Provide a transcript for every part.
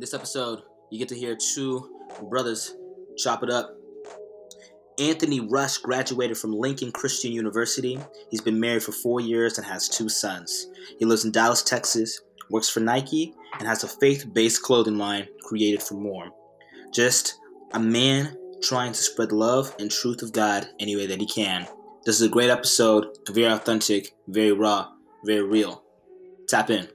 In this episode, you get to hear two brothers chop it up. Anthony Rush graduated from Lincoln Christian University. He's been married for four years and has two sons. He lives in Dallas, Texas, works for Nike, and has a faith based clothing line created for more. Just a man trying to spread love and truth of God any way that he can. This is a great episode, very authentic, very raw, very real. Tap in.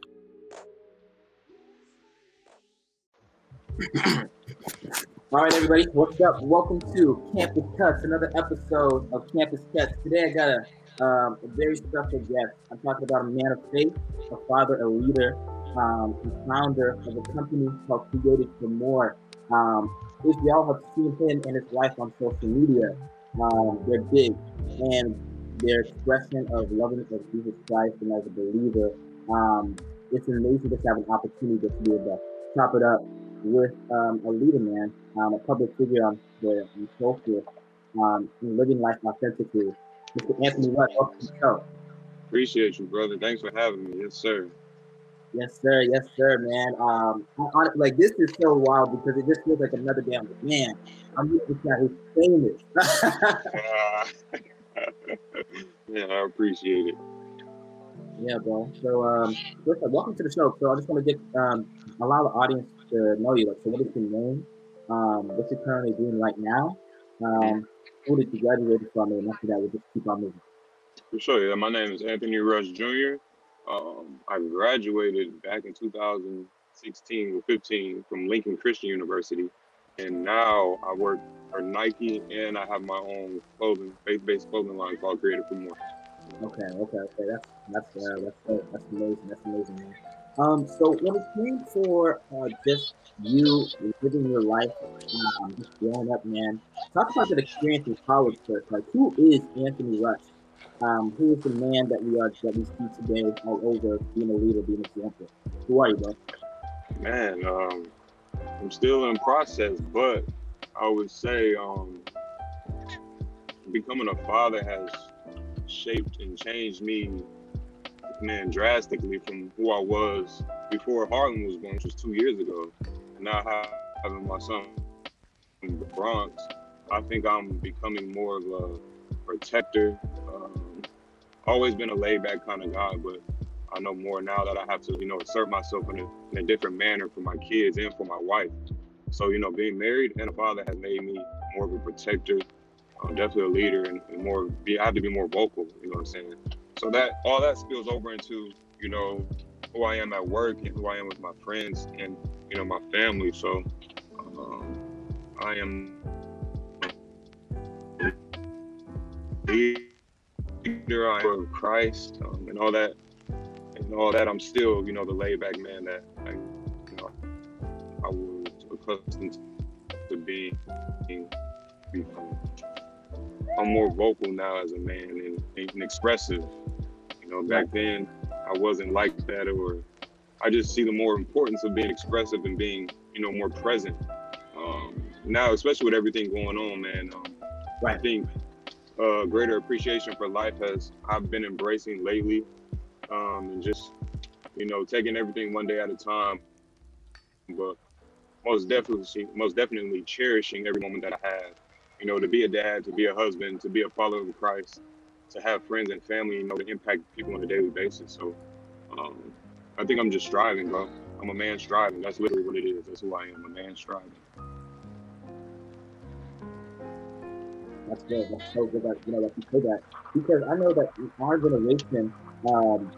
All right, everybody, what's up? Welcome to Campus Cuts, another episode of Campus Cuts. Today, I got a, um, a very special guest. I'm talking about a man of faith, a father, a leader, um, founder of a company called Created for More. Um, if y'all have seen him and his wife on social media, um, they're big, and their expression of loving of Jesus Christ and as a believer, um, it's amazing to have an opportunity to be able to chop it up with um, a leader man, um, a public figure on the social, um, living life authentically. Mr. Anthony Rush, welcome to the show. Appreciate you, brother. Thanks for having me. Yes, sir. Yes, sir. Yes, sir, man. Um, I, I, like this is so wild because it just feels like another damn man. I'm just this guy who's famous. uh, yeah, I appreciate it. Yeah, bro. So, um, welcome to the show. So, I just want to get um, allow the audience to know you. Like, so what is your name? Um, what you're currently doing right now? Um, who did you graduate from? And after that, we'll just keep on moving. For sure. Yeah, my name is Anthony Rush Jr. Um, I graduated back in 2016 or 15 from Lincoln Christian University, and now I work for Nike and I have my own clothing, faith-based clothing line called Created for More. Okay, okay, okay. That's that's uh, that's that's amazing. That's amazing, man. Um, so when it came for uh, just you living your life, um, just growing up, man, talk about that experience in college first. Like, who is Anthony Rush? Um, who is the man that we are that we see today all over being a leader, being an example? Who are you, bro? Man, um, I'm still in process, but I would say um, becoming a father has shaped and changed me man, drastically from who I was before Harlem was born, which was two years ago. Now having my son in the Bronx, I think I'm becoming more of a protector. Um, always been a laid back kind of guy, but I know more now that I have to, you know, assert myself in a, in a different manner for my kids and for my wife. So, you know, being married and a father has made me more of a protector, I'm definitely a leader, and, and more. Be, I have to be more vocal. You know what I'm saying? So that all that spills over into you know who I am at work and who I am with my friends and you know my family. So um, I am leader am Christ um, and all that and all that. I'm still you know the laid back man that I, you know I was accustomed to being. um, I'm more vocal now as a man and, and expressive. You know, back then I wasn't like that, or I just see the more importance of being expressive and being, you know, more present. Um, now, especially with everything going on, man, um, right. I think uh, greater appreciation for life has I've been embracing lately, um, and just you know taking everything one day at a time. But most definitely, most definitely cherishing every moment that I have you know, to be a dad, to be a husband, to be a follower of Christ, to have friends and family, you know, to impact people on a daily basis. So um, I think I'm just striving, bro. I'm a man striving. That's literally what it is. That's who I am, a man striving. That's good. That's so good that you know that you say that because I know that in our generation, um,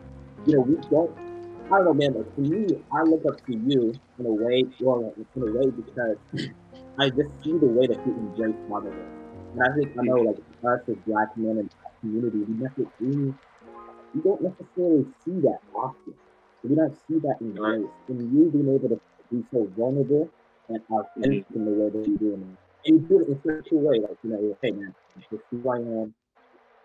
you know, we don't. I don't know, man. But for me, I look up to you in a way, well, in a way because I just see the way that you embrace motherhood. And I think I know like us as black men in the community, we never we, we don't necessarily see that often. We don't see that in grace. And you being able to be so vulnerable and authentic mm-hmm. in the way that you're doing it. And you do it in such a way, like, you know, hey man, this is who I am.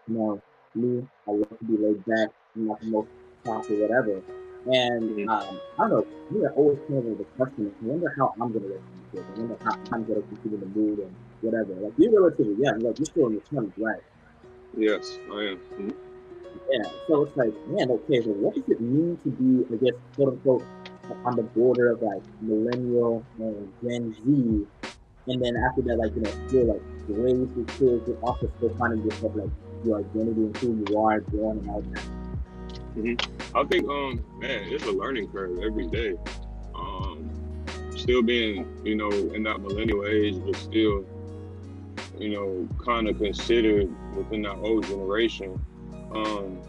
You know, me, I love to be laid back, I'm not the most talk or whatever. And um, I don't know, we are always kind of the question. I wonder how I'm gonna raise my kids. I wonder how I'm gonna continue to move and whatever. Like you're relatively young, like you're still in your twenties, right? Yes, I am. Mm-hmm. Yeah. So it's like, man, okay, so what does it mean to be, I guess, quote unquote, on the border of like millennial and Gen Z, and then after that, like you know, still like race is still, you're also still finding yourself like your identity and who you are, growing and all that. Mm-hmm. I think, um, man, it's a learning curve every day. Um, still being, you know, in that millennial age, but still, you know, kind of considered within that old generation. Um,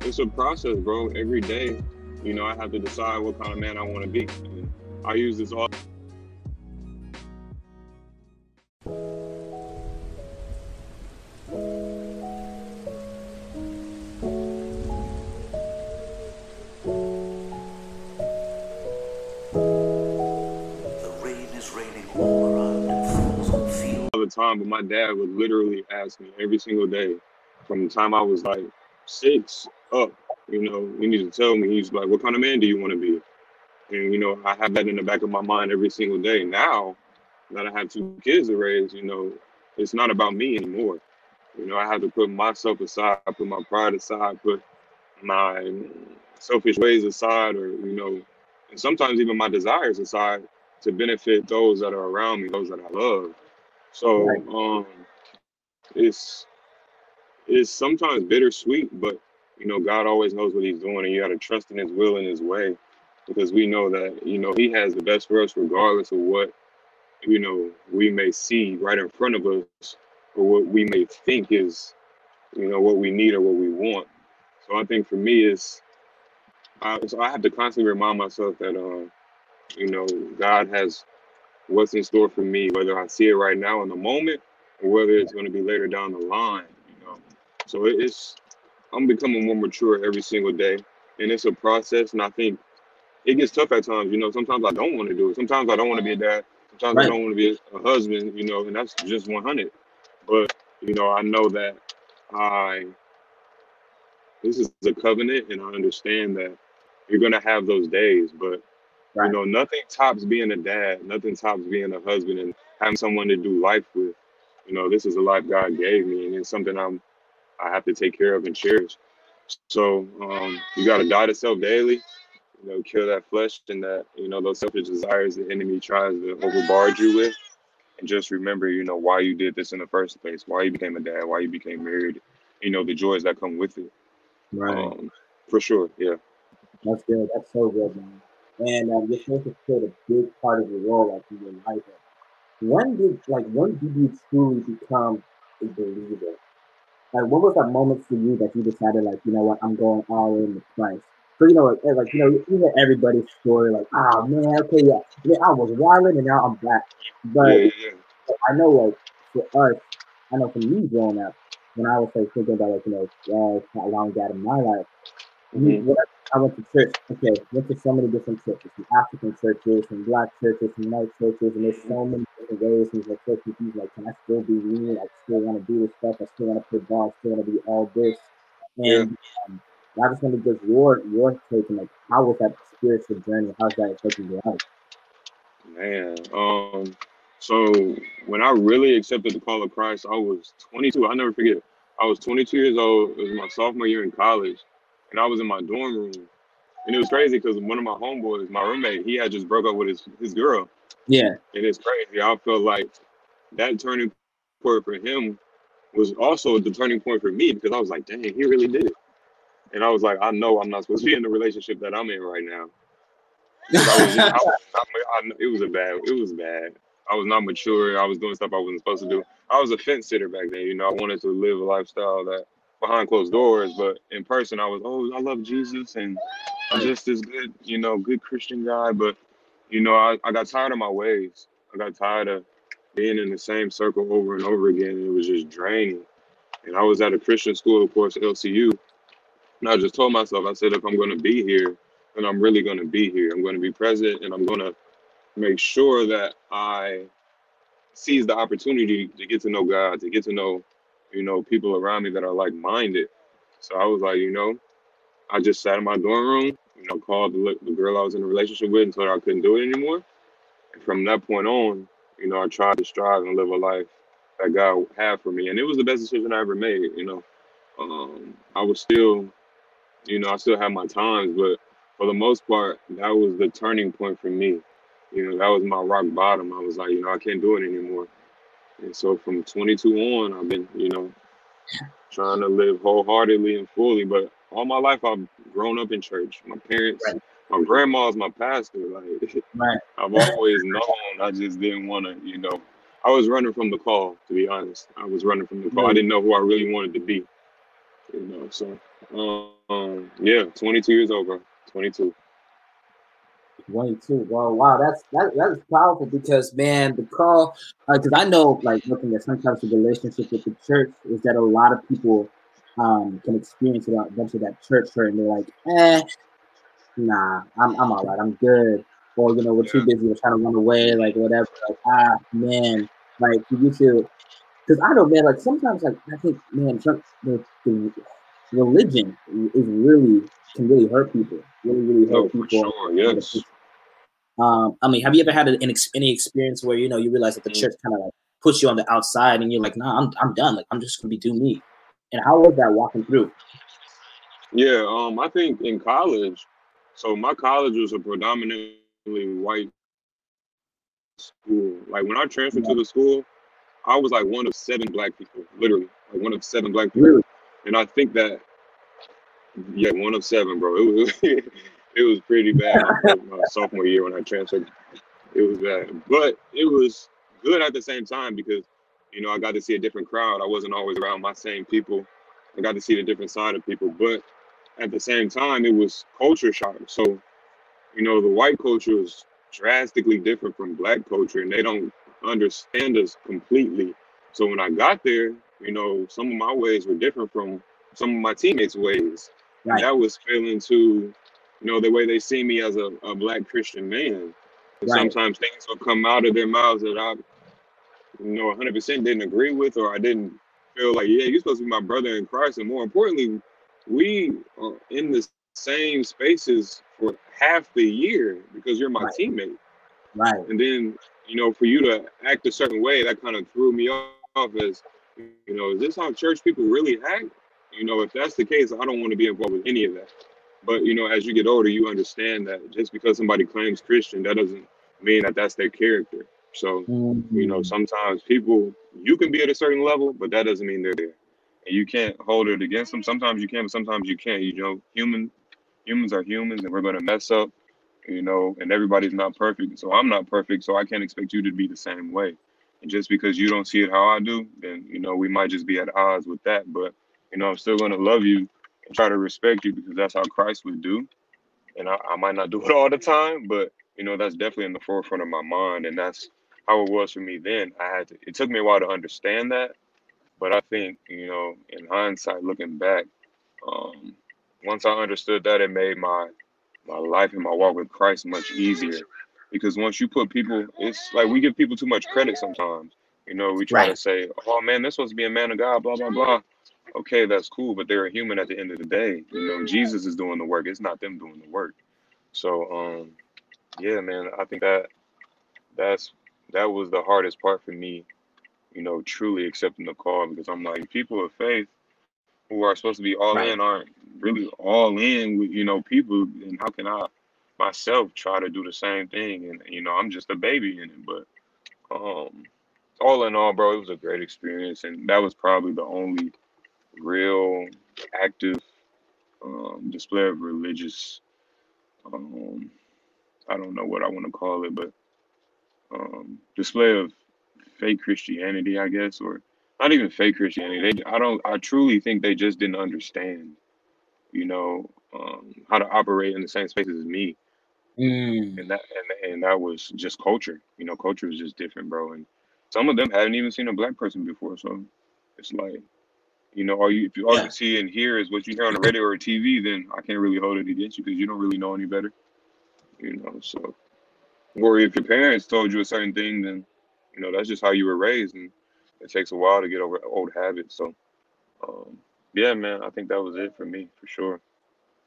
it's a process, bro. Every day, you know, I have to decide what kind of man I want to be. And I use this all. Time, but my dad would literally ask me every single day from the time I was like six up, you know, he needs to tell me, he's like, what kind of man do you want to be? And, you know, I have that in the back of my mind every single day. Now that I have two kids to raise, you know, it's not about me anymore. You know, I have to put myself aside, put my pride aside, put my selfish ways aside, or, you know, and sometimes even my desires aside to benefit those that are around me, those that I love. So right. um, it's it's sometimes bittersweet, but you know, God always knows what He's doing, and you got to trust in His will and His way, because we know that you know He has the best for us, regardless of what you know we may see right in front of us, or what we may think is you know what we need or what we want. So I think for me is, I, so I have to constantly remind myself that uh, you know God has what's in store for me, whether I see it right now in the moment or whether it's going to be later down the line. You know, so it's I'm becoming more mature every single day, and it's a process. And I think it gets tough at times. You know, sometimes I don't want to do it. Sometimes I don't want to be a dad. Sometimes right. I don't want to be a husband. You know, and that's just 100. But you know, I know that I this is a covenant, and I understand that you're gonna have those days, but Right. You know, nothing tops being a dad, nothing tops being a husband and having someone to do life with. You know, this is a life God gave me and it's something I'm I have to take care of and cherish. So um, you gotta die to self daily, you know, kill that flesh and that, you know, those selfish desires the enemy tries to overbarge you with. And just remember, you know, why you did this in the first place, why you became a dad, why you became married, you know, the joys that come with it. Right. Um, for sure, yeah. That's good. That's so good, man and um, you're supposed to play a big part of the role like in your life. When did like when did you truly become a believer? Like what was that moment for you that you decided like you know what I'm going all in with Christ? So you know like, like you know you everybody's story like oh man okay yeah yeah I was wilding and now I'm back. But yeah, yeah. I know like for us, I know for me growing up when I was like thinking about like you know uh, how long that in my life, mm-hmm. I went to church. Okay, went to so many different churches, some African churches, some black churches, some white churches, and there's so many different ways. And like, churches, he's like, can I still be me? I still want to do this stuff. I still want to play ball. I still want to be all this. And yeah. um, I just want to get your your take and like, how was that spiritual journey? How's that affecting your life? Man, um, so when I really accepted the call of Christ, I was 22. I never forget. I was 22 years old. It was my sophomore year in college and I was in my dorm room, and it was crazy because one of my homeboys, my roommate, he had just broke up with his his girl. Yeah, and it's crazy. I felt like that turning point for him was also the turning point for me because I was like, dang, he really did it. And I was like, I know I'm not supposed to be in the relationship that I'm in right now. I was, I was, I, it was a bad. It was bad. I was not mature. I was doing stuff I wasn't supposed to do. I was a fence sitter back then. You know, I wanted to live a lifestyle that behind closed doors, but in person, I was, oh, I love Jesus and I'm just this good, you know, good Christian guy. But, you know, I, I got tired of my ways. I got tired of being in the same circle over and over again. And it was just draining. And I was at a Christian school, of course, LCU. And I just told myself, I said, if I'm going to be here, then I'm really going to be here. I'm going to be present and I'm going to make sure that I seize the opportunity to get to know God, to get to know you know, people around me that are like minded. So I was like, you know, I just sat in my dorm room, you know, called the, the girl I was in a relationship with and told her I couldn't do it anymore. And from that point on, you know, I tried to strive and live a life that God had for me. And it was the best decision I ever made, you know. Um, I was still, you know, I still had my times, but for the most part, that was the turning point for me. You know, that was my rock bottom. I was like, you know, I can't do it anymore. And so from 22 on, I've been, you know, trying to live wholeheartedly and fully. But all my life, I've grown up in church. My parents, Right. my grandma's my pastor. Like Right. I've always known. I just didn't want to, you know. I was running from the call, to be honest. I was running from the call. I didn't know who I really wanted to be. You know, so um, yeah, 22 years old, bro. 22. 22. Well, wow, that's that, that's powerful because man, the call because I know like looking at sometimes the relationship with the church is that a lot of people um can experience it eventually that church hurt and they're like, eh, nah, I'm I'm all right, I'm good. Or you know, we're too busy, we're trying to run away, like whatever. Like, ah man, like you to because I know man, like sometimes like I think man, some, the, the religion is really can really hurt people. Really, really Oh, hurt for people. sure. Yes. Um, I mean, have you ever had an any experience where you know you realize that the church kind of like puts you on the outside and you're like, nah, I'm I'm done. Like I'm just gonna be do me. And how was that walking through? Yeah, um, I think in college, so my college was a predominantly white school. Like when I transferred to the school, I was like one of seven black people, literally, like one of seven black people. Really? And I think that, yeah, one of seven, bro. It was it was pretty bad my, sophomore year when I transferred. It was bad, but it was good at the same time because you know I got to see a different crowd. I wasn't always around my same people. I got to see the different side of people, but at the same time, it was culture shock. So, you know, the white culture is drastically different from black culture, and they don't understand us completely. So when I got there, you know, some of my ways were different from some of my teammates' ways. Right. that was feeling to, you know, the way they see me as a, a black Christian man. Right. sometimes things will come out of their mouths that I, you know, 100% didn't agree with, or I didn't feel like, yeah, you're supposed to be my brother in Christ. And more importantly, we are in the same spaces for half the year because you're my Right. teammate. Right. And then, you know, for you to act a certain way, that kind of threw me off as, you know, is this how church people really act? You know, if that's the case, I don't want to be involved with any of that. But, you know, as you get older, you understand that just because somebody claims Christian, that doesn't mean that that's their character. So, you know, Mm, sometimes people, you can be at a certain level, but that doesn't mean they're there. And you can't hold it against them. Sometimes you can, but sometimes you can't. You know, human humans are humans and we're gonna mess up, you know, and everybody's not perfect. So I'm not perfect, so I can't expect you to be the same way. And just because you don't see it how I do, then you know, we might just be at odds with that. But you know, I'm still gonna love you and try to respect you because that's how Christ would do. And I, I might not do it all the time, but you know, that's definitely in the forefront of my mind. And that's how it was for me then. I had to it took me a while to understand that. But I think, you know, in hindsight, looking back, um, once I understood that, it made my my life and my walk with Christ much easier. Because once you put people, it's like we give people too much credit sometimes. You know, we try to say, "Oh man, they're supposed to be a man of God," blah blah blah. Okay, that's cool, but they're a human at the end of the day. You know, Jesus is doing the work. It's not them doing the work. So, um, yeah, man, I think that that's that was the hardest part for me. You know, truly accepting the call because I'm like people of faith who are supposed to be all Right. in aren't really all in with you know people and how can i myself try to do the same thing and you know i'm just a baby in it but um all in all bro it was a great experience and that was probably the only real active um display of religious um i don't know what i want to call it but um display of fake christianity i guess or not even fake christianity they, i don't i truly think they just didn't understand you know, um, how to operate in the same spaces as me, Mm, and that and and that was just culture. You know, culture is just different, bro. And some of them hadn't even seen a black person before, so it's like, you know, all you if you all yeah. you see and hear is what you hear on the radio or TV, then I can't really hold it against you because you don't really know any better, you know. So, or if your parents told you a certain thing, then you know that's just how you were raised, and it takes a while to get over old habits. So, um, yeah, man, I think that was it for me for sure.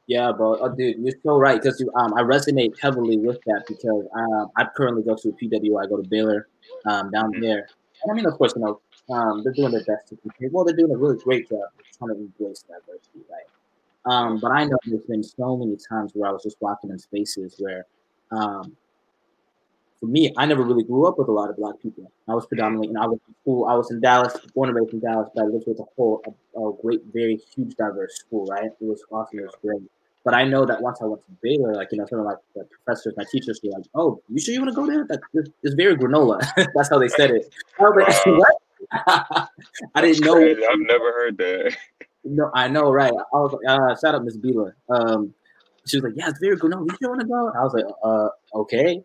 Yeah, bro. Oh, dude, you're so right. Because um, I resonate heavily with that because um, I currently go to PWI, I go to Baylor um, down Mhm. there. And I mean, of course, you know, um, they're doing their best to compare. Well, they're doing a really great job trying to embrace diversity, right? Um, but I know there's been so many times where I was just walking in spaces where, um, for me, I never really grew up with a lot of black people. I was predominantly, and I was in school. I was in Dallas, born and raised in Dallas, but I lived with a whole, a, a great, very huge, diverse school. Right? It was awesome. It was great. But I know that once I went to Baylor, like you know, some of like the professors, my teachers were like, "Oh, you sure you want to go there? That it's very granola." That's how they said it. "What?" I didn't know. I've never heard that. No, I know, right? I was like, uh, shout out Miss Bila. Um, she was like, "Yeah, it's very good. No, you want to go?" I was like, "Uh, okay."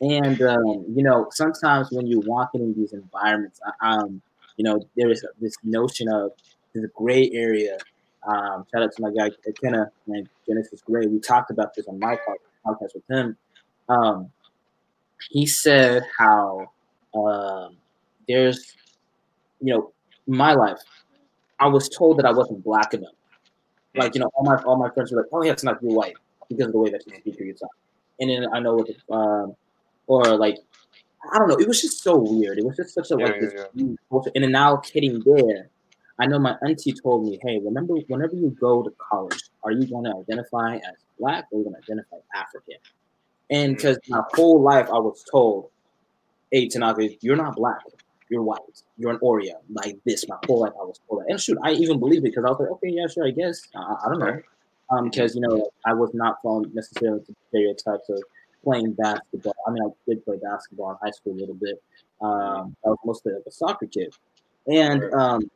And um, you know, sometimes when you're walking in these environments, um, you know, there is this notion of a gray area. Um, shout out to my guy Kenna and Genesis Gray. We talked about this on my podcast with him. Um, he said how um, there's, you know, my life. I was told that I wasn't black enough. Like you know, all my all my friends were like, "Oh yeah, it's not you're white," because of the way that you speak. And then I know with um, or like I don't know. It was just so weird. It was just such a yeah, like yeah, this yeah. culture. And then now hitting there, I know my auntie told me, "Hey, remember whenever you go to college, are you going to identify as black or are you going to identify African?" And because mm-hmm. my whole life I was told, "Hey, Tanaka, you're not black. You're white. You're an Oreo." Like this, my whole life I was told that. And shoot, I even believed it because I was like, "Okay, yeah, sure, I guess." I, I don't know. Um, because you know I was not falling necessarily to stereotypes of playing basketball. I mean, I did play basketball in high school a little bit. Um, I was mostly like a soccer kid, and um,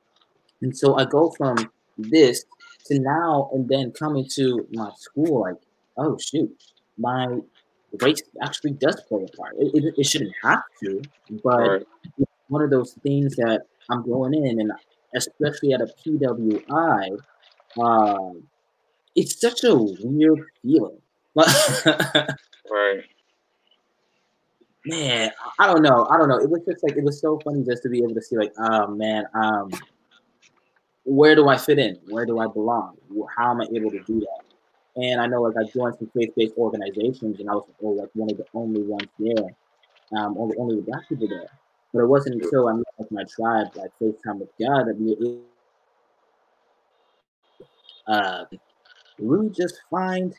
and so I go from this to now, and then coming to my school, like, oh shoot, my race actually does play a part. It, it, it shouldn't have to, but right. One of those things that I'm going in, and especially at a PWI, uh, it's such a weird feeling. Right. Man, I don't know. I don't know. It was just like it was so funny just to be able to see like, oh man, um, where do I fit in? Where do I belong? How am I able to do that? And I know like I joined some faith-based organizations, and I was oh, like one of the only ones there, um, only only the black people there. But it wasn't until I met with my tribe, like FaceTime with God, that we uh, really just find,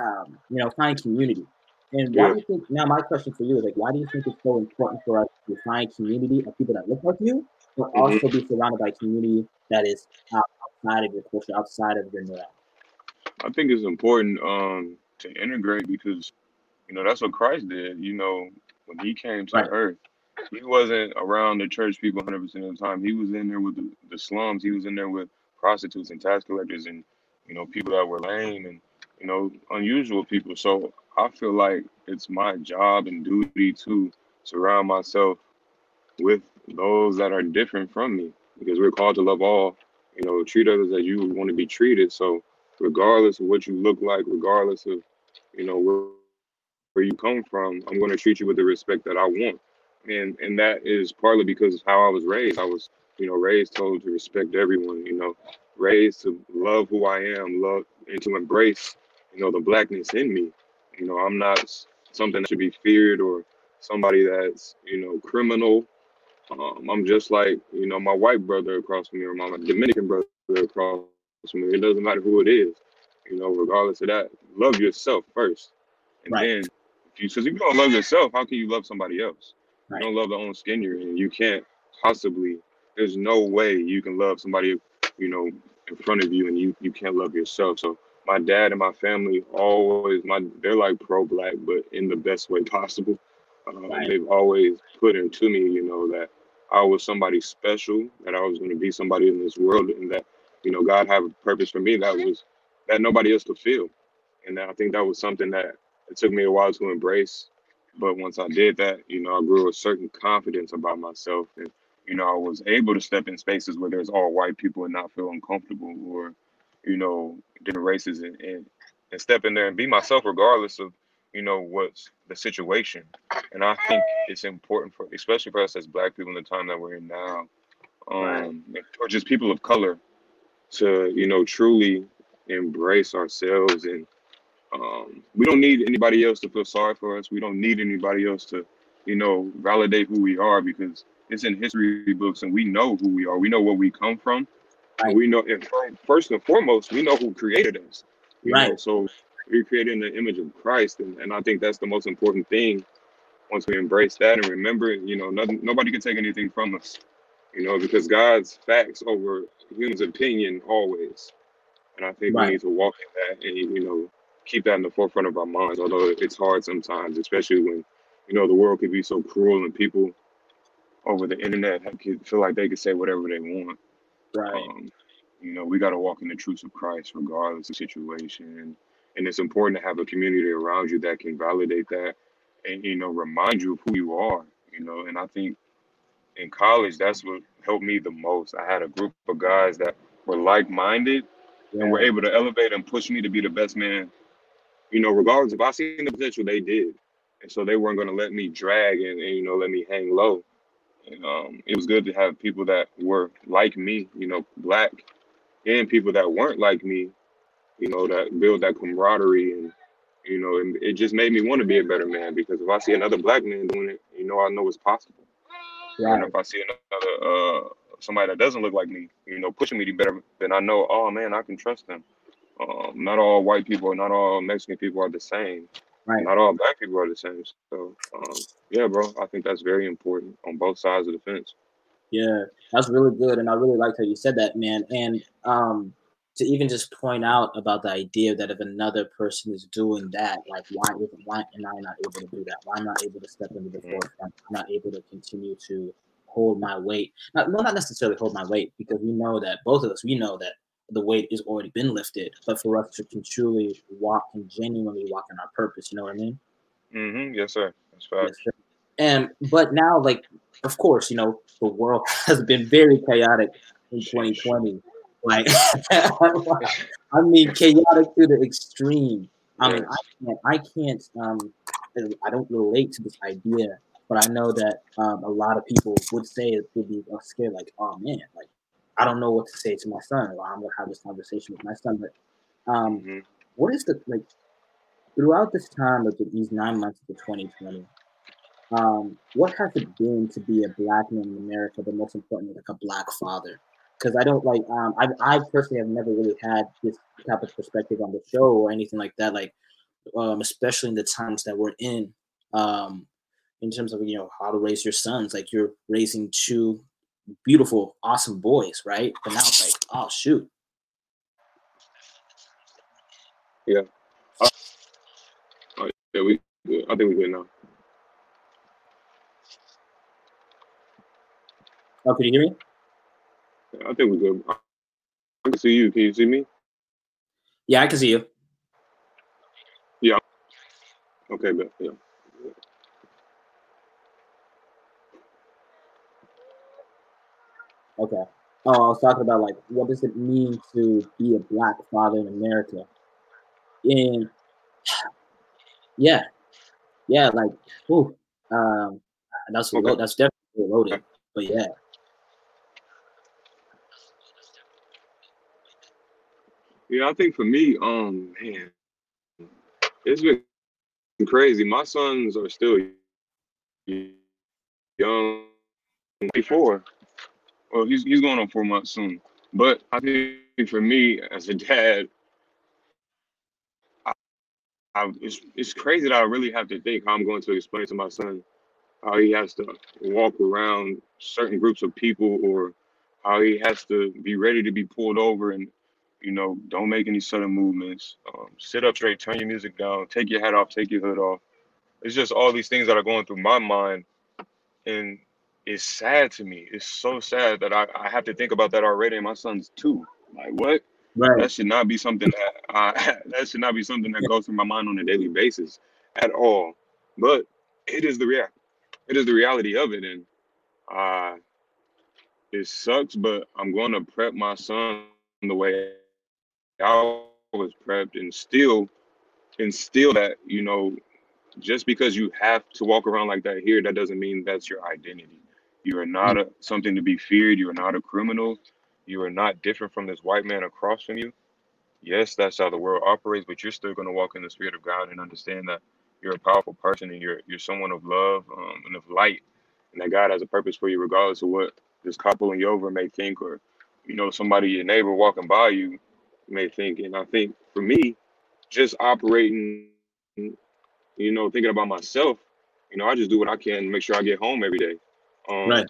um, you know, find community. And why yeah. do you think? Now, my question for you is like, why do you think it's so important for us to find community of people that look like you, but mm-hmm. also be surrounded by community that is outside of your culture, outside of your norm? I think it's important um, to integrate because you know that's what Christ did. You know, when He came to right. Earth, He wasn't around the church people 100 percent of the time. He was in there with the, the slums. He was in there with prostitutes and tax collectors and you know people that were lame and you know unusual people. So I feel like it's my job and duty to surround myself with those that are different from me because we're called to love all, you know, treat others as you want to be treated. So, regardless of what you look like, regardless of, you know, where, where you come from, I'm going to treat you with the respect that I want. And, and that is partly because of how I was raised. I was, you know, raised told to respect everyone, you know, raised to love who I am, love and to embrace, you know, the blackness in me. You know, I'm not something that should be feared or somebody that's, you know, criminal. Um, I'm just like, you know, my white brother across from me or my Dominican brother across from me. It doesn't matter who it is, you know, regardless of that. Love yourself first. And right. then, if you, because if you don't love yourself, how can you love somebody else? Right. You don't love the own skin you're in. You can't possibly, there's no way you can love somebody, you know, in front of you and you, you can't love yourself. So my dad and my family always my they're like pro black, but in the best way possible. Um, right. They've always put into me, you know, that I was somebody special, that I was going to be somebody in this world, and that you know God had a purpose for me that was that nobody else could feel. And I think that was something that it took me a while to embrace. But once I did that, you know, I grew a certain confidence about myself, and you know, I was able to step in spaces where there's all white people and not feel uncomfortable, or you know, different races and, and, and step in there and be myself regardless of, you know, what's the situation. And I think it's important for, especially for us as black people in the time that we're in now, um, or just people of color to, you know, truly embrace ourselves and um, we don't need anybody else to feel sorry for us. We don't need anybody else to, you know, validate who we are because it's in history books and we know who we are. We know where we come from Right. We know, and first and foremost, we know who created us. right. Know? So we're creating the image of Christ, and, and I think that's the most important thing. Once we embrace that and remember, you know, nothing, nobody can take anything from us, you know, because God's facts over humans' opinion always. And I think right. we need to walk in that and you know keep that in the forefront of our minds. Although it's hard sometimes, especially when you know the world can be so cruel and people over the internet can feel like they can say whatever they want. Right. Um, you know, we got to walk in the truth of Christ regardless of situation. And, it's important to have a community around you that can validate that and, you know, remind you of who you are, you know. And I think in college, that's what helped me the most. I had a group of guys that were like minded yeah. and were able to elevate and push me to be the best man, you know, regardless if I seen the potential, they did. And so they weren't going to let me drag and, and, you know, let me hang low. And, um, it was good to have people that were like me, you know, black, and people that weren't like me, you know, that build that camaraderie and you know, and it just made me want to be a better man because if I see another black man doing it, you know, I know it's possible. Right. And if I see another uh, somebody that doesn't look like me, you know, pushing me to be better, then I know, oh man, I can trust them. Um, not all white people, not all Mexican people are the same. Right. Not all black people are the same. So, um, yeah, bro, I think that's very important on both sides of the fence. Yeah, that's really good, and I really liked how you said that, man. And um, to even just point out about the idea that if another person is doing that, like why why am I not able to do that? Why am I not able to step into the mm-hmm. forefront? I'm not able to continue to hold my weight. Not, well, not necessarily hold my weight, because we know that both of us, we know that the weight has already been lifted, but for us to can truly walk and genuinely walk in our purpose, you know what I mean? Mm-hmm. Yes, sir. That's fine. Yes, and but now, like, of course, you know, the world has been very chaotic in 2020. Like, I mean, chaotic to the extreme. I mean, I can't, I can't, um, I don't relate to this idea, but I know that um, a lot of people would say it would be scared, like, oh man, like I don't know what to say to my son. Well, I'm gonna have this conversation with my son. But um, mm-hmm. what is the like throughout this time of these nine months of the 2020? Um, what has it been to be a black man in America, but most importantly, like a black father? Because I don't like um, I I personally have never really had this type of perspective on the show or anything like that. Like um, especially in the times that we're in, um, in terms of you know how to raise your sons. Like you're raising two beautiful, awesome boys, right? But now it's like, oh shoot. Yeah. Uh, oh, yeah, we. I think we're good now. Oh, can you hear me? Yeah, I think we're good. I can see you. Can you see me? Yeah, I can see you. Yeah. Okay, but yeah. Okay. Oh, I was talking about like what does it mean to be a black father in America? And yeah, yeah, like, ooh, um, that's okay. that's definitely loaded. But yeah. Yeah, I think for me, um, man, it's been crazy. My sons are still young, before well, he's he's going on four months soon. But I think for me as a dad, I, I, it's it's crazy that I really have to think how I'm going to explain to my son how he has to walk around certain groups of people or how he has to be ready to be pulled over and you know don't make any sudden movements. Um, sit up straight turn your music down take your hat off take your hood off. It's just all these things that are going through my mind. And is sad to me. It's so sad that I, I have to think about that already. And my son's two. Like what? Right. That should not be something that I, that should not be something that goes through my mind on a daily basis at all. But it is the rea- it is the reality of it, and uh, it sucks. But I'm going to prep my son the way I was prepped, and still instill that you know, just because you have to walk around like that here, that doesn't mean that's your identity. You are not a, something to be feared. You are not a criminal. You are not different from this white man across from you. Yes, that's how the world operates, but you're still going to walk in the spirit of God and understand that you're a powerful person and you're you're someone of love um, and of light, and that God has a purpose for you, regardless of what this cop pulling you over may think or you know, somebody, your neighbor walking by you may think. And I think for me, just operating, you know, thinking about myself, you know, I just do what I can to make sure I get home every day. Um, Right.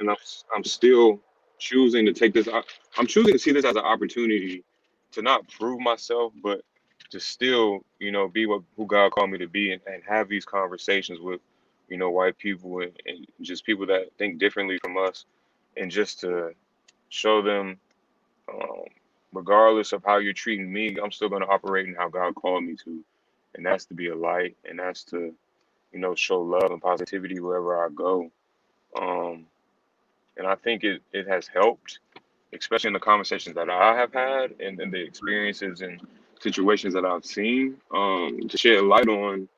and I'm, I'm still choosing to take this, I'm choosing to see this as an opportunity to not prove myself, but to still, you know, be what who God called me to be and, and have these conversations with, you know, white people and, and just people that think differently from us and just to show them um, regardless of how you're treating me, I'm still going to operate in how God called me to, and that's to be a light, and that's to, you know, show love and positivity wherever I go. Um, and I think it it has helped, especially in the conversations that I have had and, and the experiences and situations that I've seen, um, to shed light on,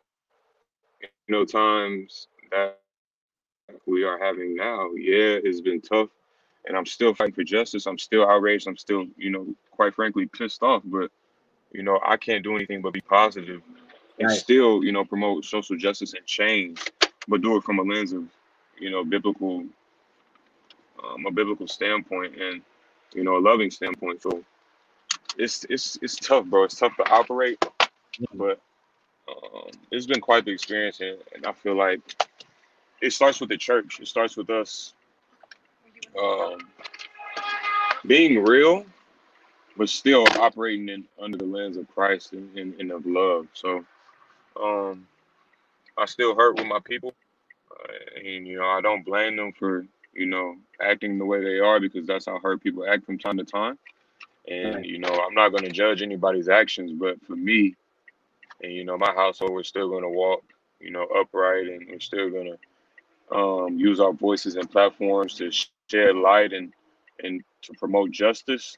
you know, times that we are having now. Yeah, it's been tough, and I'm still fighting for justice. I'm still outraged. I'm still, you know, quite frankly, pissed off. But you know, I can't do anything but be positive and Right. still, you know, promote social justice and change, but do it from a lens of, you know, biblical, um, a biblical standpoint and, you know, a loving standpoint. So it's it's it's tough, bro. It's tough to operate, but um, it's been quite the experience, and, and I feel like it starts with the church. It starts with us um, being real, but still operating in under the lens of Christ and, and, and of love. So um, I still hurt with my people, and you know I don't blame them for you know acting the way they are because that's how hurt people act from time to time. And Right. you know I'm not going to judge anybody's actions, but for me and you know my household, we're still going to walk you know upright, and we're still going to um, use our voices and platforms to shed light and and to promote justice.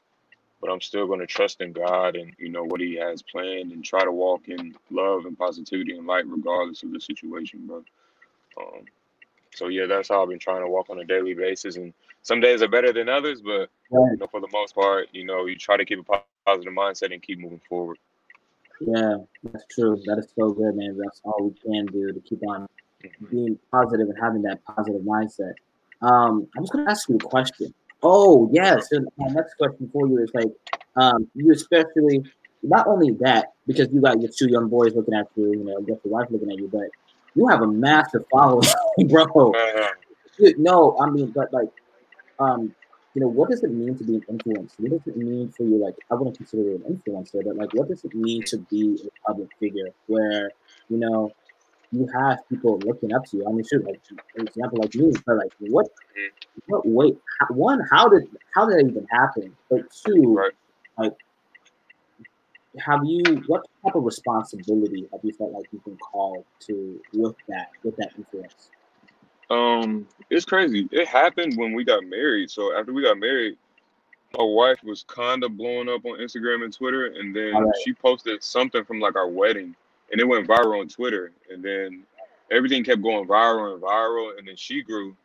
But I'm still going to trust in God and you know what He has planned, and try to walk in love and positivity and light, regardless of the situation, bro. Um, so yeah, that's how I've been trying to walk on a daily basis. And some days are better than others, but Right. you know, for the most part, you know, you try to keep a positive mindset and keep moving forward. Yeah, that's true. That is so good, man. That's all we can do to keep on being positive and having that positive mindset. Um, I'm just gonna ask you a question. Oh yes, and my next question for you is like, um, you especially not only that because you got your two young boys looking at you, you know, just your wife looking at you, but you have a massive following, bro. Dude, No, I mean, but like, um, you know, what does it mean to be an influencer? What does it mean for you? Like, I wouldn't consider you an influencer, but like, what does it mean to be a public figure where, you know, you have people looking up to you? I mean, shoot, like, for example, like me, but like, what, what Wait, one, how did, how did that even happen? But two, Right. like, have you, what type of responsibility have you felt like you've been called to with that, with that influence? Um, it's crazy. It happened when we got married. So after we got married, my wife was kind of blowing up on Instagram and Twitter, and then right. she posted something from like our wedding, and it went viral on Twitter, and then everything kept going viral and viral, and then she grew,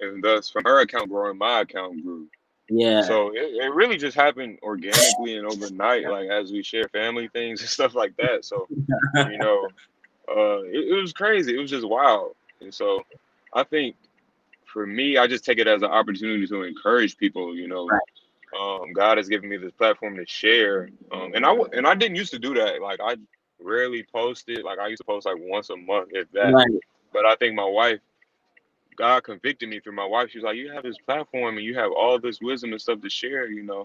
and thus from her account growing, my account grew. Yeah. So it, it really just happened organically and overnight, like as we share family things and stuff like that. So you know, uh, it, it was crazy. It was just wild. And so I think for me, I just take it as an opportunity to encourage people. You know, Right. um, God has given me this platform to share, um, and I and I didn't used to do that. Like I rarely posted. Like I used to post like once a month, if that. Right. But I think my wife, God convicted me through my wife. She was like, "You have this platform and you have all this wisdom and stuff to share. You know,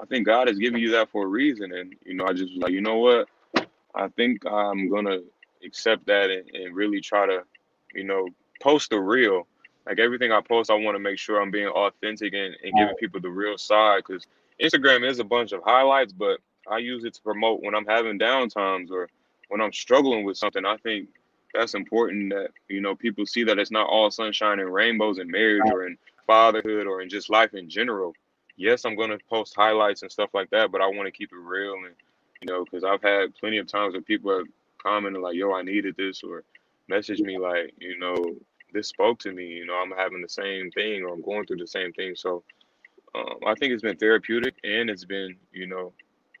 I think God has given you that for a reason." And you know, I just was like, you know what? I think I'm gonna accept that and, and really try to, you know, post the real. Like everything I post, I want to make sure I'm being authentic and, and giving people the real side. Because Instagram is a bunch of highlights, but I use it to promote when I'm having downtimes or when I'm struggling with something. I think that's important that you know people see that it's not all sunshine and rainbows in marriage or in fatherhood or in just life in general. Yes, I'm gonna post highlights and stuff like that, but I want to keep it real and you know because I've had plenty of times where people have commented like, "Yo, I needed this," or message me like, you know, this spoke to me. You know, I'm having the same thing or I'm going through the same thing. So um, I think it's been therapeutic and it's been, you know,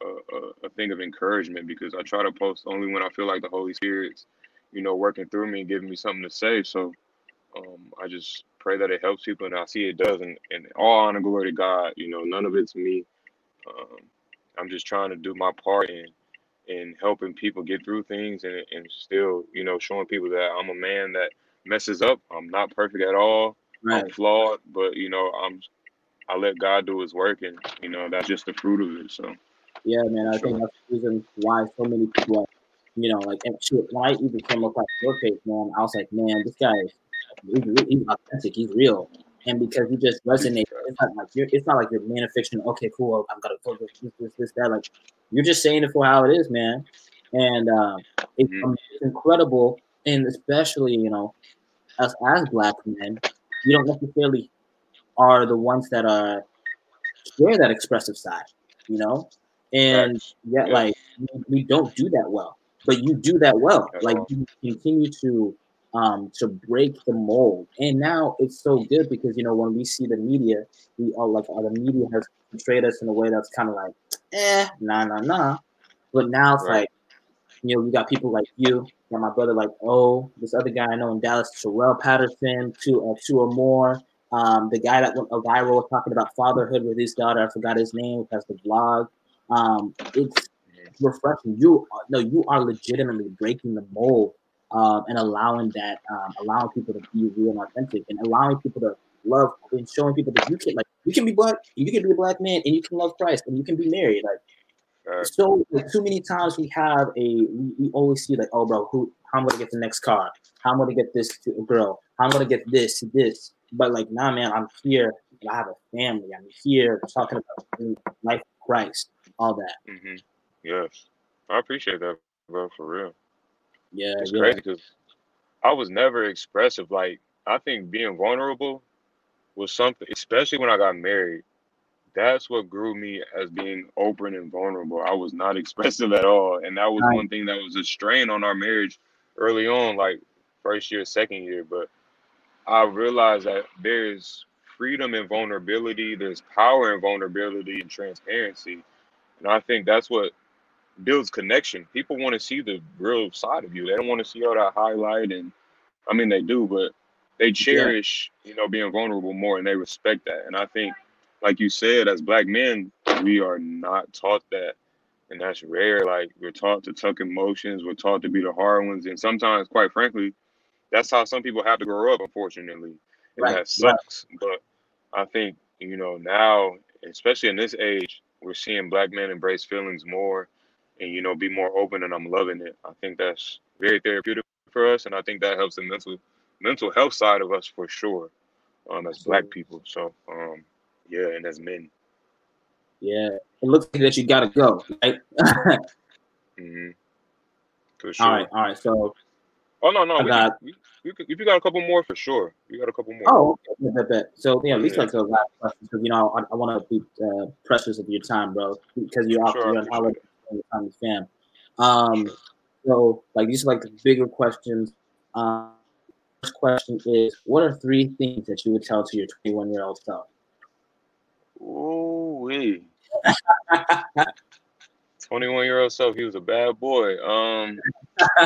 a, a, a thing of encouragement because I try to post only when I feel like the Holy Spirit's, you know, working through me and giving me something to say. So um, I just pray that it helps people, and I see it does. And, and all honor, glory to God. You know, none of it's me. Um, I'm just trying to do my part in in helping people get through things, and and still, you know, showing people that I'm a man that messes up. I'm not perfect at all. Right. I'm flawed, but you know, I'm I let God do His work, and you know, that's just the fruit of it. So. Yeah, man. I sure. think that's the reason why so many people, are, you know, like and shit, when I even came across your page, man, I was like, man, this guy, he's, he's authentic, he's real, and because he just resonate, it's not like you're, it's not like you're manufacturing. Okay, cool, I'm gonna focus this, this, this, that. Like you're just saying it for how it is, man, and uh, it's, mm-hmm. it's incredible, and especially you know, us as black men, you don't necessarily are the ones that are share that expressive side, you know, and yet like we don't do that well, but you do that well. Like you continue to um, to break the mold. And now it's so good because you know when we see the media, we are like oh, the media has portrayed us in a way that's kind of like, eh, nah, nah, nah. But now it's right. like, you know, we got people like you, got my brother like, oh, this other guy I know in Dallas, Terrell Patterson, two, uh, two or more. Um, the guy that went viral talking about fatherhood with his daughter, I forgot his name, has the blog. Um, it's refreshing. You no, you are legitimately breaking the mold um, and allowing that, um, allowing people to be real and authentic, and allowing people to love and showing people that you can like you can be black, you can be a black man, and you can love Christ, and you can be married. Like so, like, too many times we have a we, we always see like, oh, bro, who how I'm I gonna get the next car? How I'm I gonna get this to a girl? How I'm gonna get this this? But like, nah, man, I'm here. I have a family. I'm here talking about life Christ, all that. Mm-hmm. Yes, I appreciate that, bro, for real. Yeah, it's yeah. crazy because I was never expressive. Like I think being vulnerable was something, especially when I got married. That's what grew me as being open and vulnerable. I was not expressive at all, and that was right. one thing that was a strain on our marriage early on, like first year, second year. But I realized that there's freedom and vulnerability, there's power in vulnerability and transparency, and I think that's what builds connection. People want to see the real side of you. They don't want to see all that highlight and I mean they do, but they cherish, yeah. you know, being vulnerable more and they respect that. And I think like you said, as black men, we are not taught that. And that's rare. Like we're taught to tuck emotions, we're taught to be the hard ones. And sometimes, quite frankly, that's how some people have to grow up, unfortunately. And right. that sucks. Right. But I think, you know, now, especially in this age, we're seeing black men embrace feelings more and you know be more open and i'm loving it i think that's very therapeutic for us and i think that helps the mental mental health side of us for sure um as black people so um yeah and as men yeah it looks like that you gotta go right mm-hmm. for sure all right all right so oh no no we got, can, you, you, you got a couple more for sure you got a couple more oh okay. bet, bet. so yeah at least yeah. like the last question because you know i, I want to be uh, precious of your time bro because you're, sure, you're on holiday the fam. Um, so like these are like the bigger questions. Um, first question is, what are three things that you would tell to your 21 year old self? Oh, 21 year old self, he was a bad boy. Um,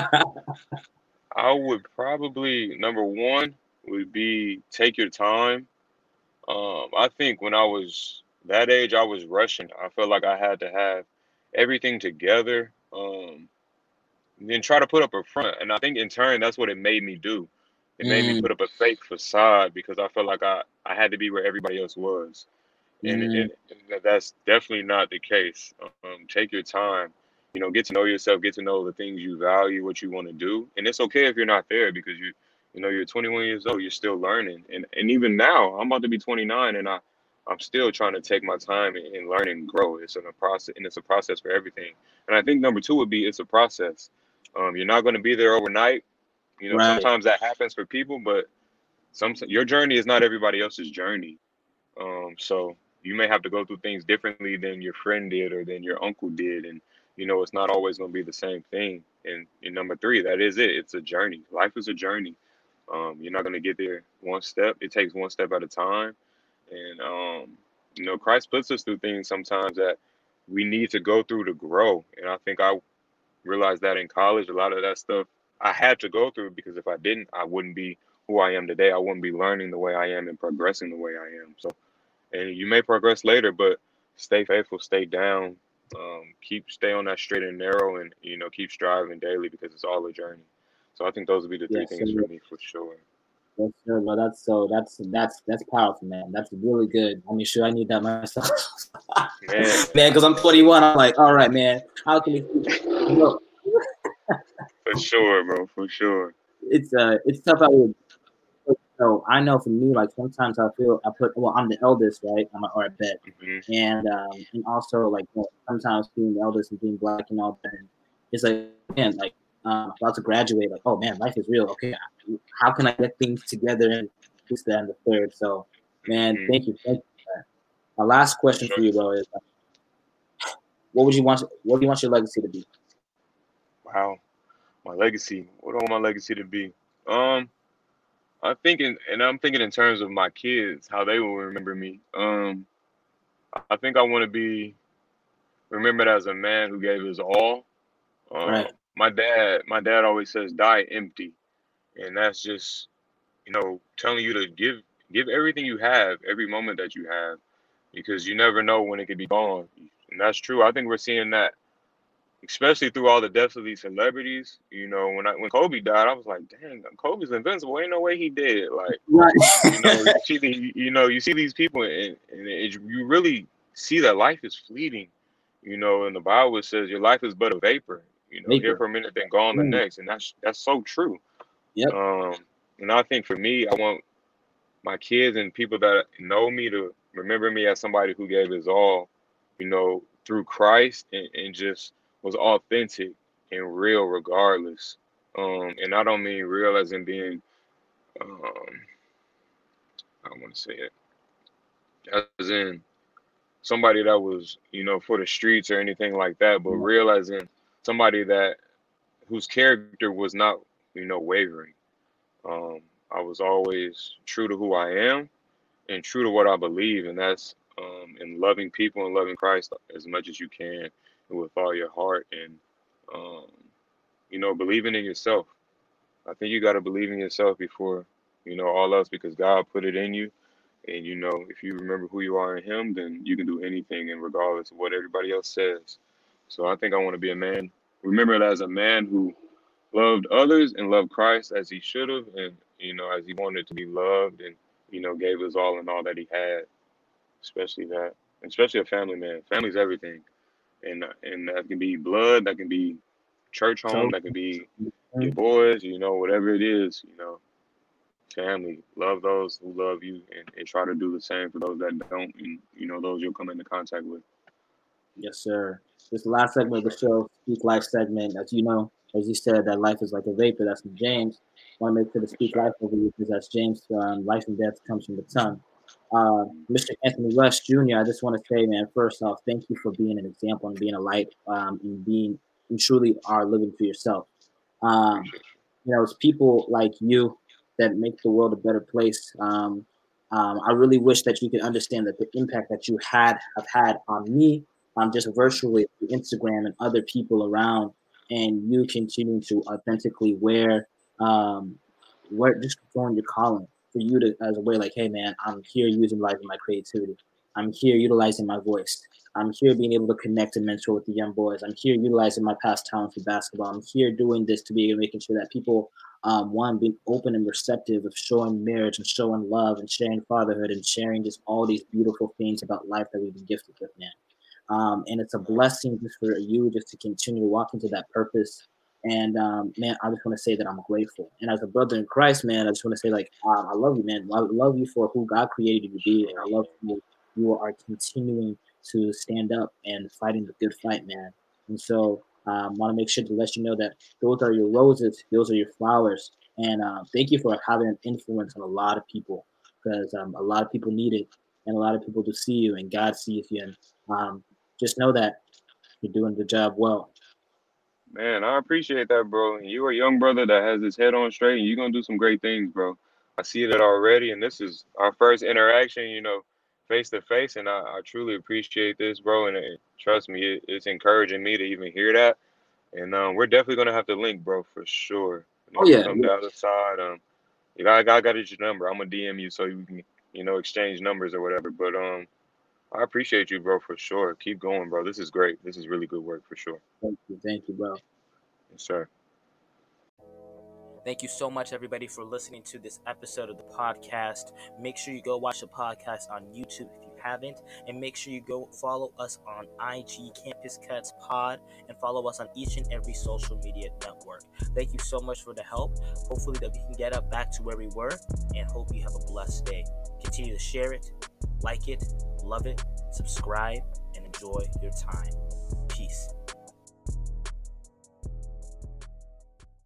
I would probably number one would be take your time. Um, I think when I was that age, I was rushing. I felt like I had to have everything together um then try to put up a front and i think in turn that's what it made me do it mm. made me mm. put up a fake facade because i felt like i i had to be where everybody else was and, mm. and, and that's definitely not the case um, take your time you know get to know yourself get to know the things you value what you want to do and it's okay if you're not there because you you know you're 21 years old you're still learning and and even now i'm about to be 29 and i I'm still trying to take my time and, learn and grow. It's a process, and it's a process for everything. And I think number two would be it's a process. Um, you're not going to be there overnight. You know, right. sometimes that happens for people, but some your journey is not everybody else's journey. Um, so you may have to go through things differently than your friend did or than your uncle did, and you know it's not always going to be the same thing. And, and number three, that is it. It's a journey. Life is a journey. Um, you're not going to get there one step. It takes one step at a time. And um, you know, Christ puts us through things sometimes that we need to go through to grow. And I think I realized that in college, a lot of that stuff I had to go through because if I didn't, I wouldn't be who I am today, I wouldn't be learning the way I am and progressing the way I am. So, and you may progress later, but stay faithful, stay down, um, keep stay on that straight and narrow, and you know keep striving daily because it's all a journey. So I think those would be the three yes, things for me for sure. Yes, sir. Well, that's so that's that's that's powerful, man. That's really good. I mean, sure, I need that myself, man. man, because I'm 21. I'm like, all right, man. How can we? for sure, bro. For sure. It's uh, it's tough out here. So I know for me, like sometimes I feel I put well, I'm the eldest, right? I'm a, or a bet, mm-hmm. and um, and also like sometimes being the eldest and being black and all that, it's like man, like um, about to graduate, like, oh man, life is real. Okay, how can I get things together and this, that, and the third? So, man, mm-hmm. thank you, thank you. My last question for you, bro, is uh, what would you want? What do you want your legacy to be? Wow, my legacy. What do I want my legacy to be? Um, I'm thinking, and I'm thinking in terms of my kids, how they will remember me. Um, I think I want to be remembered as a man who gave his all. Um, right my dad my dad always says die empty. And that's just you know telling you to give give everything you have every moment that you have because you never know when it could be gone. And that's true. I think we're seeing that especially through all the deaths of these celebrities you know when i when kobe died i was like dang kobe's invincible. Ain't no way he did. Like right. you know you see, the, you know you see these people and, and it, you really see that life is fleeting you know in the bible says your life is but a vapor you know, Maker. here for a minute, then gone the mm. next, and that's that's so true. Yep. Um, and I think for me, I want my kids and people that know me to remember me as somebody who gave his all, you know, through Christ and, and just was authentic and real regardless. Um, and I don't mean real as in being, um, I don't want to say it, as in somebody that was, you know, for the streets or anything like that, but realizing somebody that whose character was not, you know, wavering. Um, I was always true to who I am and true to what I believe, and that's um, in loving people and loving Christ as much as you can with all your heart, and um, you know, believing in yourself. I think you got to believe in yourself before you know all else, because God put it in you, and you know, if you remember who you are in Him, then you can do anything, and regardless of what everybody else says. So I think I want to be a man remembered as a man who loved others and loved Christ as he should have, and you know, as he wanted to be loved, and you know, gave his all and all that he had, especially that, especially a family man. Family's everything, and and that can be blood, that can be church home, that can be your boys, you know, whatever it is, you know. Family, love those who love you, and, and try to do the same for those that don't, and you know, those you'll come into contact with. Yes, sir. This last segment of the show, Speak Life segment. As you know, as you said, that life is like a vapor. That's from James. I want to make sure to speak life over you because that's James. Um, life and death comes from the tongue. Uh, Mr. Anthony Rush Jr., I just want to say, man, first off, thank you for being an example and being a light um, and being and truly are living for yourself. Um, you know, it's people like you that make the world a better place. Um, um, I really wish that you could understand that the impact that you had have had on me um, just virtually Instagram and other people around, and you continue to authentically wear, um, wear just fulfilling your calling for you to as a way like, hey man, I'm here using life and my creativity. I'm here utilizing my voice. I'm here being able to connect and mentor with the young boys. I'm here utilizing my past talent for basketball. I'm here doing this to be making sure that people, um, one, being open and receptive of showing marriage and showing love and sharing fatherhood and sharing just all these beautiful things about life that we've been gifted with, man. Um, and it's a blessing just for you just to continue to that purpose. And um, man, I just want to say that I'm grateful. And as a brother in Christ, man, I just want to say like um, I love you, man. I love you for who God created you to be, and I love you. You are continuing to stand up and fighting the good fight, man. And so um, want to make sure to let you know that those are your roses, those are your flowers, and uh, thank you for having an influence on a lot of people because um, a lot of people need it, and a lot of people to see you, and God sees you, and um, just know that you're doing the job well. Man, I appreciate that, bro. You're a young brother that has his head on straight, and you're gonna do some great things, bro. I see that already, and this is our first interaction, you know, face to face, and I, I, truly appreciate this, bro. And it, trust me, it, it's encouraging me to even hear that. And um, we're definitely gonna have to link, bro, for sure. oh yeah. Come yeah. the other side, um, I got, I got your number. I'm gonna DM you so you can, you know, exchange numbers or whatever. But um, I appreciate you, bro, for sure. Keep going, bro. This is great. This is really good work for sure. Thank you, thank you, bro. Yes, sir. Thank you so much, everybody, for listening to this episode of the podcast. Make sure you go watch the podcast on YouTube if you haven't, and make sure you go follow us on IG Campus Cuts Pod and follow us on each and every social media network. Thank you so much for the help. Hopefully, that we can get up back to where we were, and hope you have a blessed day. Continue to share it, like it, love it, subscribe, and enjoy your time. Peace.